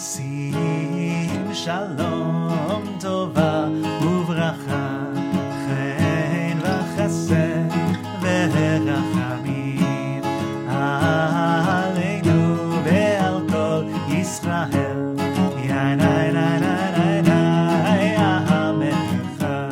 Sim, shalom, tova, uvracha, chen vachaseh, verachamim, aleinu ve'al kol Yisrael. Yanai, nai, nai, nai, nai, amen, chav,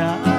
Shut up.